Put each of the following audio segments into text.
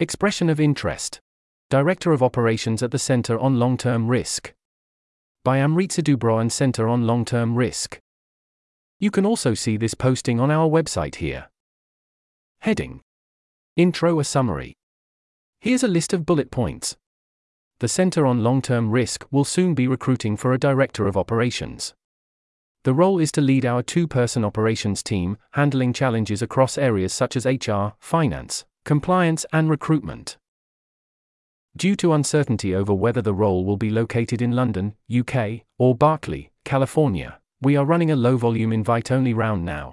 Expression of interest. Director of Operations at the Center on Long Term Risk. By Sidhu-Brar and Center on Long Term Risk. You can also see this posting on our website here. Heading Intro A summary. Here's a list of bullet points. The Center on Long Term Risk will soon be recruiting for a Director of Operations. The role is to lead our two person operations team, handling challenges across areas such as HR, finance, compliance, and recruitment. Due to uncertainty over whether the role will be located in London, UK, or Berkeley, California, we are running a low volume invite only round now.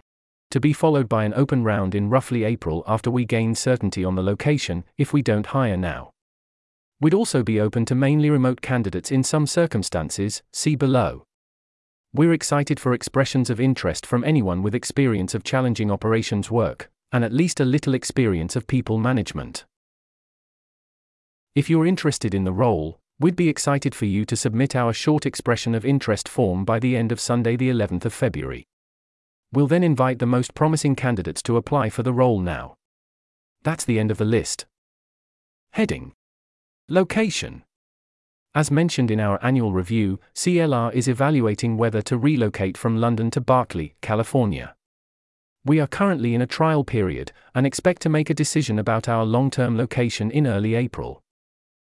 To be followed by an open round in roughly April after we gain certainty on the location, if we don't hire now. We'd also be open to mainly remote candidates in some circumstances, see below. We're excited for expressions of interest from anyone with experience of challenging operations work, and at least a little experience of people management. If you're interested in the role, We'd be excited for you to submit our short expression of interest form by the end of Sunday, the 11th of February. We'll then invite the most promising candidates to apply for the role now. That's the end of the list. Heading Location As mentioned in our annual review, CLR is evaluating whether to relocate from London to Berkeley, California. We are currently in a trial period and expect to make a decision about our long term location in early April.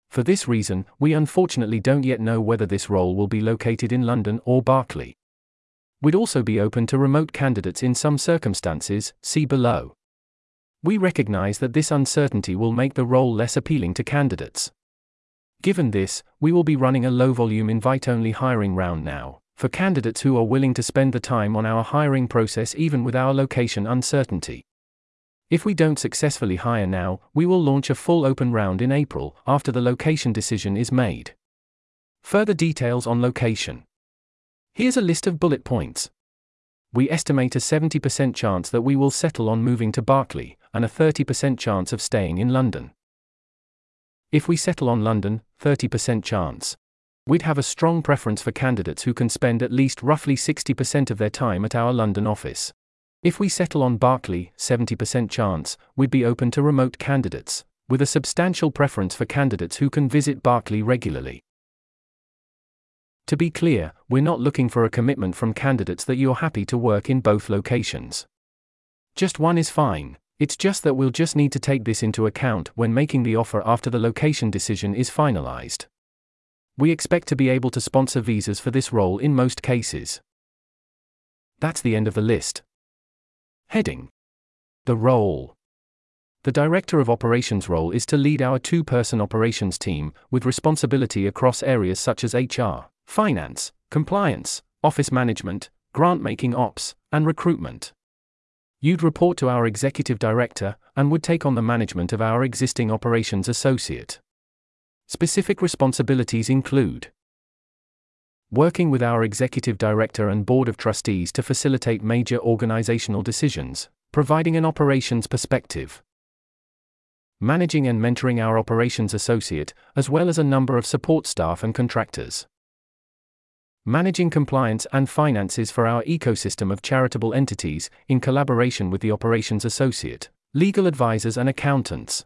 For this reason, we unfortunately don't yet know whether this role will be located in London or Berkeley. We'd also be open to remote candidates in some circumstances, see below. We recognize that this uncertainty will make the role less appealing to candidates. Given this, we will be running a low volume invite only hiring round now, for candidates who are willing to spend the time on our hiring process even with our location uncertainty. If we don't successfully hire now, we will launch a full open round in April after the location decision is made. Further details on location. Here's a list of bullet points. We estimate a 70% chance that we will settle on moving to Berkeley, and a 30% chance of staying in London. If we settle on London, 30% chance. We'd have a strong preference for candidates who can spend at least roughly 60% of their time at our London office. If we settle on Berkeley, 70% chance, we'd be open to remote candidates, with a substantial preference for candidates who can visit Berkeley regularly. To be clear, we're not looking for a commitment from candidates that you're happy to work in both locations. Just one is fine, it's just that we'll just need to take this into account when making the offer after the location decision is finalized. We expect to be able to sponsor visas for this role in most cases. That's the end of the list. Heading The role. The Director of Operations role is to lead our two person operations team, with responsibility across areas such as HR, finance, compliance, office management, grant making ops, and recruitment. You'd report to our Executive Director and would take on the management of our existing operations associate. Specific responsibilities include working with our executive director and board of trustees to facilitate major organizational decisions, providing an operations perspective, managing and mentoring our operations associate, as well as a number of support staff and contractors, managing compliance and finances for our ecosystem of charitable entities in collaboration with the operations associate, legal advisors, and accountants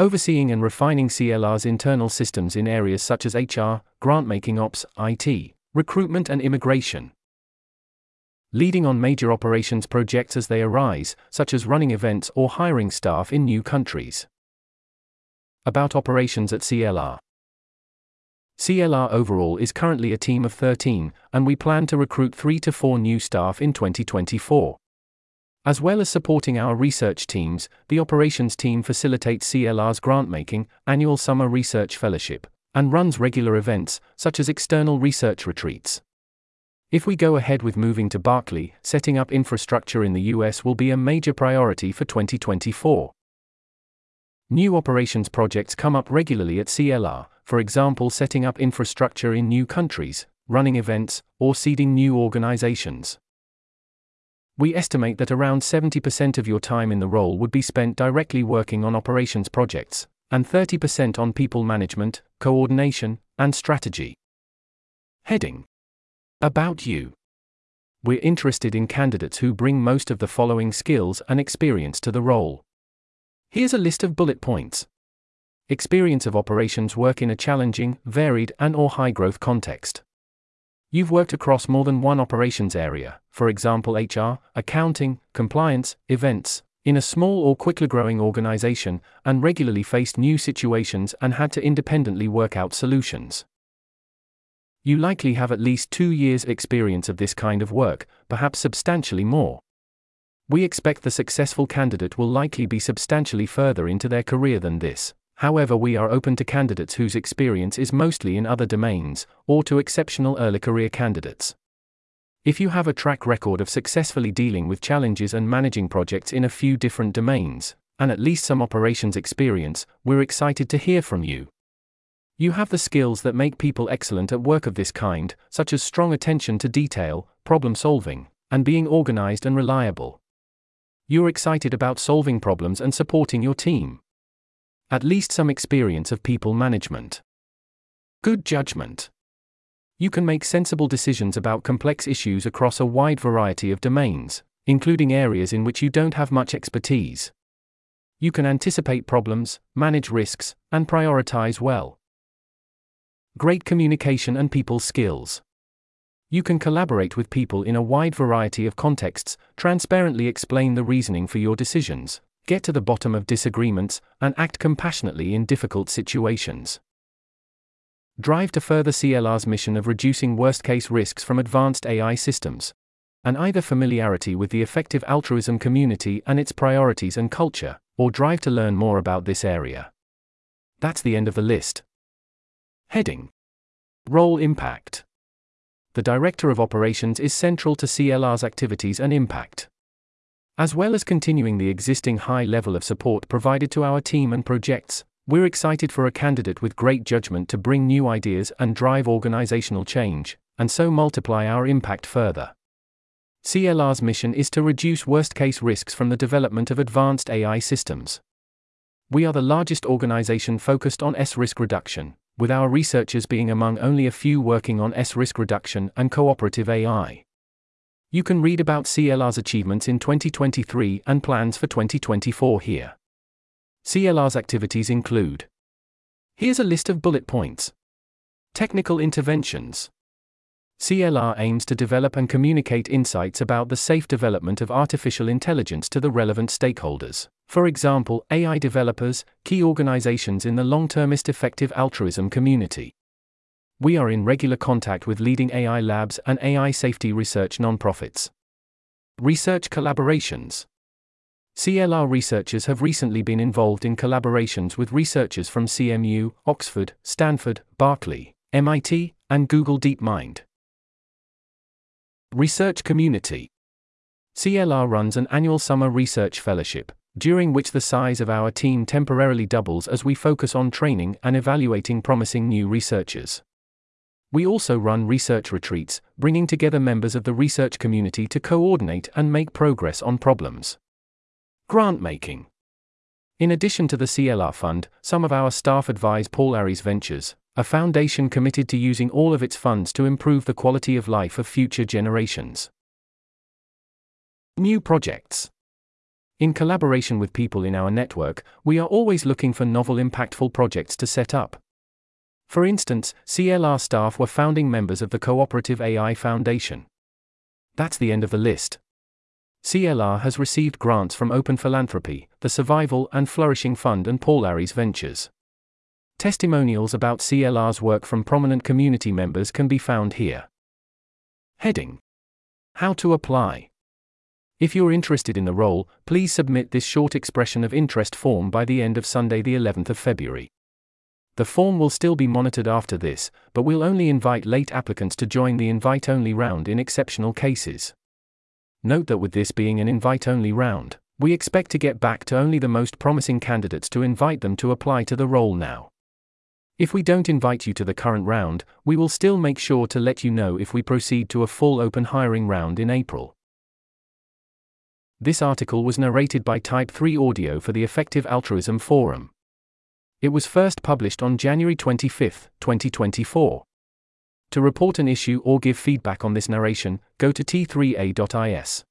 overseeing and refining CLR's internal systems in areas such as HR, grant making ops, IT, recruitment, and immigration. Leading on major operations projects as they arise, such as running events or hiring staff in new countries. About operations at CLR. CLR overall is currently a team of 13, and we plan to recruit 3 to 4 new staff in 2024. As well as supporting our research teams, the operations team facilitates CLR's grant-making, annual summer research fellowship, and runs regular events, such as external research retreats. If we go ahead with moving to Berkeley, setting up infrastructure in the US will be a major priority for 2024. New operations projects come up regularly at CLR, for example, setting up infrastructure in new countries, running events, or seeding new organizations. We estimate that around 70% of your time in the role would be spent directly working on operations projects, and 30% on people management, coordination, and strategy. Heading About You. We're interested in candidates who bring most of the following skills and experience to the role Here's a list of bullet points. Experience of operations work in a challenging, varied, and or high growth context. You've worked across more than one operations area, for example HR, accounting, compliance, events, in a small or quickly growing organization, and regularly faced new situations and had to independently work out solutions. You likely have at least two years' experience of this kind of work, perhaps substantially more. We expect the successful candidate will likely be substantially further into their career than this. However, we are open to candidates whose experience is mostly in other domains, or to exceptional early career candidates. If you have a track record of successfully dealing with challenges and managing projects in a few different domains, and at least some operations experience, we're excited to hear from you. You have the skills that make people excellent at work of this kind, such as strong attention to detail, problem solving, and being organized and reliable. You're excited about solving problems and supporting your team at least some experience of people management. Good judgment. You can make sensible decisions about complex issues across a wide variety of domains, including areas in which you don't have much expertise. You can anticipate problems, manage risks, and prioritize well. Great communication and people skills. You can collaborate with people in a wide variety of contexts, transparently explain the reasoning for your decisions, get to the bottom of disagreements, and act compassionately in difficult situations. Drive to further CLR's mission of reducing worst case risks from advanced AI systems. And either familiarity with the effective altruism community and its priorities and culture, or drive to learn more about this area. That's the end of the list. Heading Role Impact The Director of Operations is central to CLR's activities and impact. As well as continuing the existing high level of support provided to our team and projects, we're excited for a candidate with great judgment to bring new ideas and drive organizational change, and so multiply our impact further. CLR's mission is to reduce worst case risks from the development of advanced AI systems. We are the largest organization focused on S risk reduction, with our researchers being among only a few working on S risk reduction and cooperative AI. You can read about CLR's achievements in 2023 and plans for 2024 here. CLR's activities include Here's a list of bullet points. Technical interventions. CLR aims to develop and communicate insights about the safe development of artificial intelligence to the relevant stakeholders, for example, AI developers, key organizations in the long termist effective altruism community we are in regular contact with leading AI labs and AI safety research nonprofits. Research collaborations. CLR researchers have recently been involved in collaborations with researchers from CMU, Oxford, Stanford, Berkeley, MIT, and Google DeepMind. Research Community CLR runs an annual summer research fellowship, during which the size of our team temporarily doubles as we focus on training and evaluating promising new researchers. We also run research retreats, bringing together members of the research community to coordinate and make progress on problems. Grant making. In addition to the CLR Fund, some of our staff advise Polaris Ventures, a foundation committed to using all of its funds to improve the quality of life of future generations. New projects. In collaboration with people in our network, we are always looking for novel, impactful projects to set up. For instance, CLR staff were founding members of the Cooperative AI Foundation. That's the end of the list. CLR has received grants from Open Philanthropy, the Survival and Flourishing Fund, and Polaris Ventures. Testimonials about CLR's work from prominent community members can be found here. Heading How to apply. If you're interested in the role, please submit this short expression of interest form by the end of Sunday, the 11th of February. The form will still be monitored after this, but we'll only invite late applicants to join the invite only round in exceptional cases. Note that with this being an invite only round, we expect to get back to only the most promising candidates to invite them to apply to the role now. If we don't invite you to the current round, we will still make sure to let you know if we proceed to a full open hiring round in April. This article was narrated by Type 3 Audio for the Effective Altruism Forum. It was first published on January 25, 2024. To report an issue or give feedback on this narration, go to t3a.is.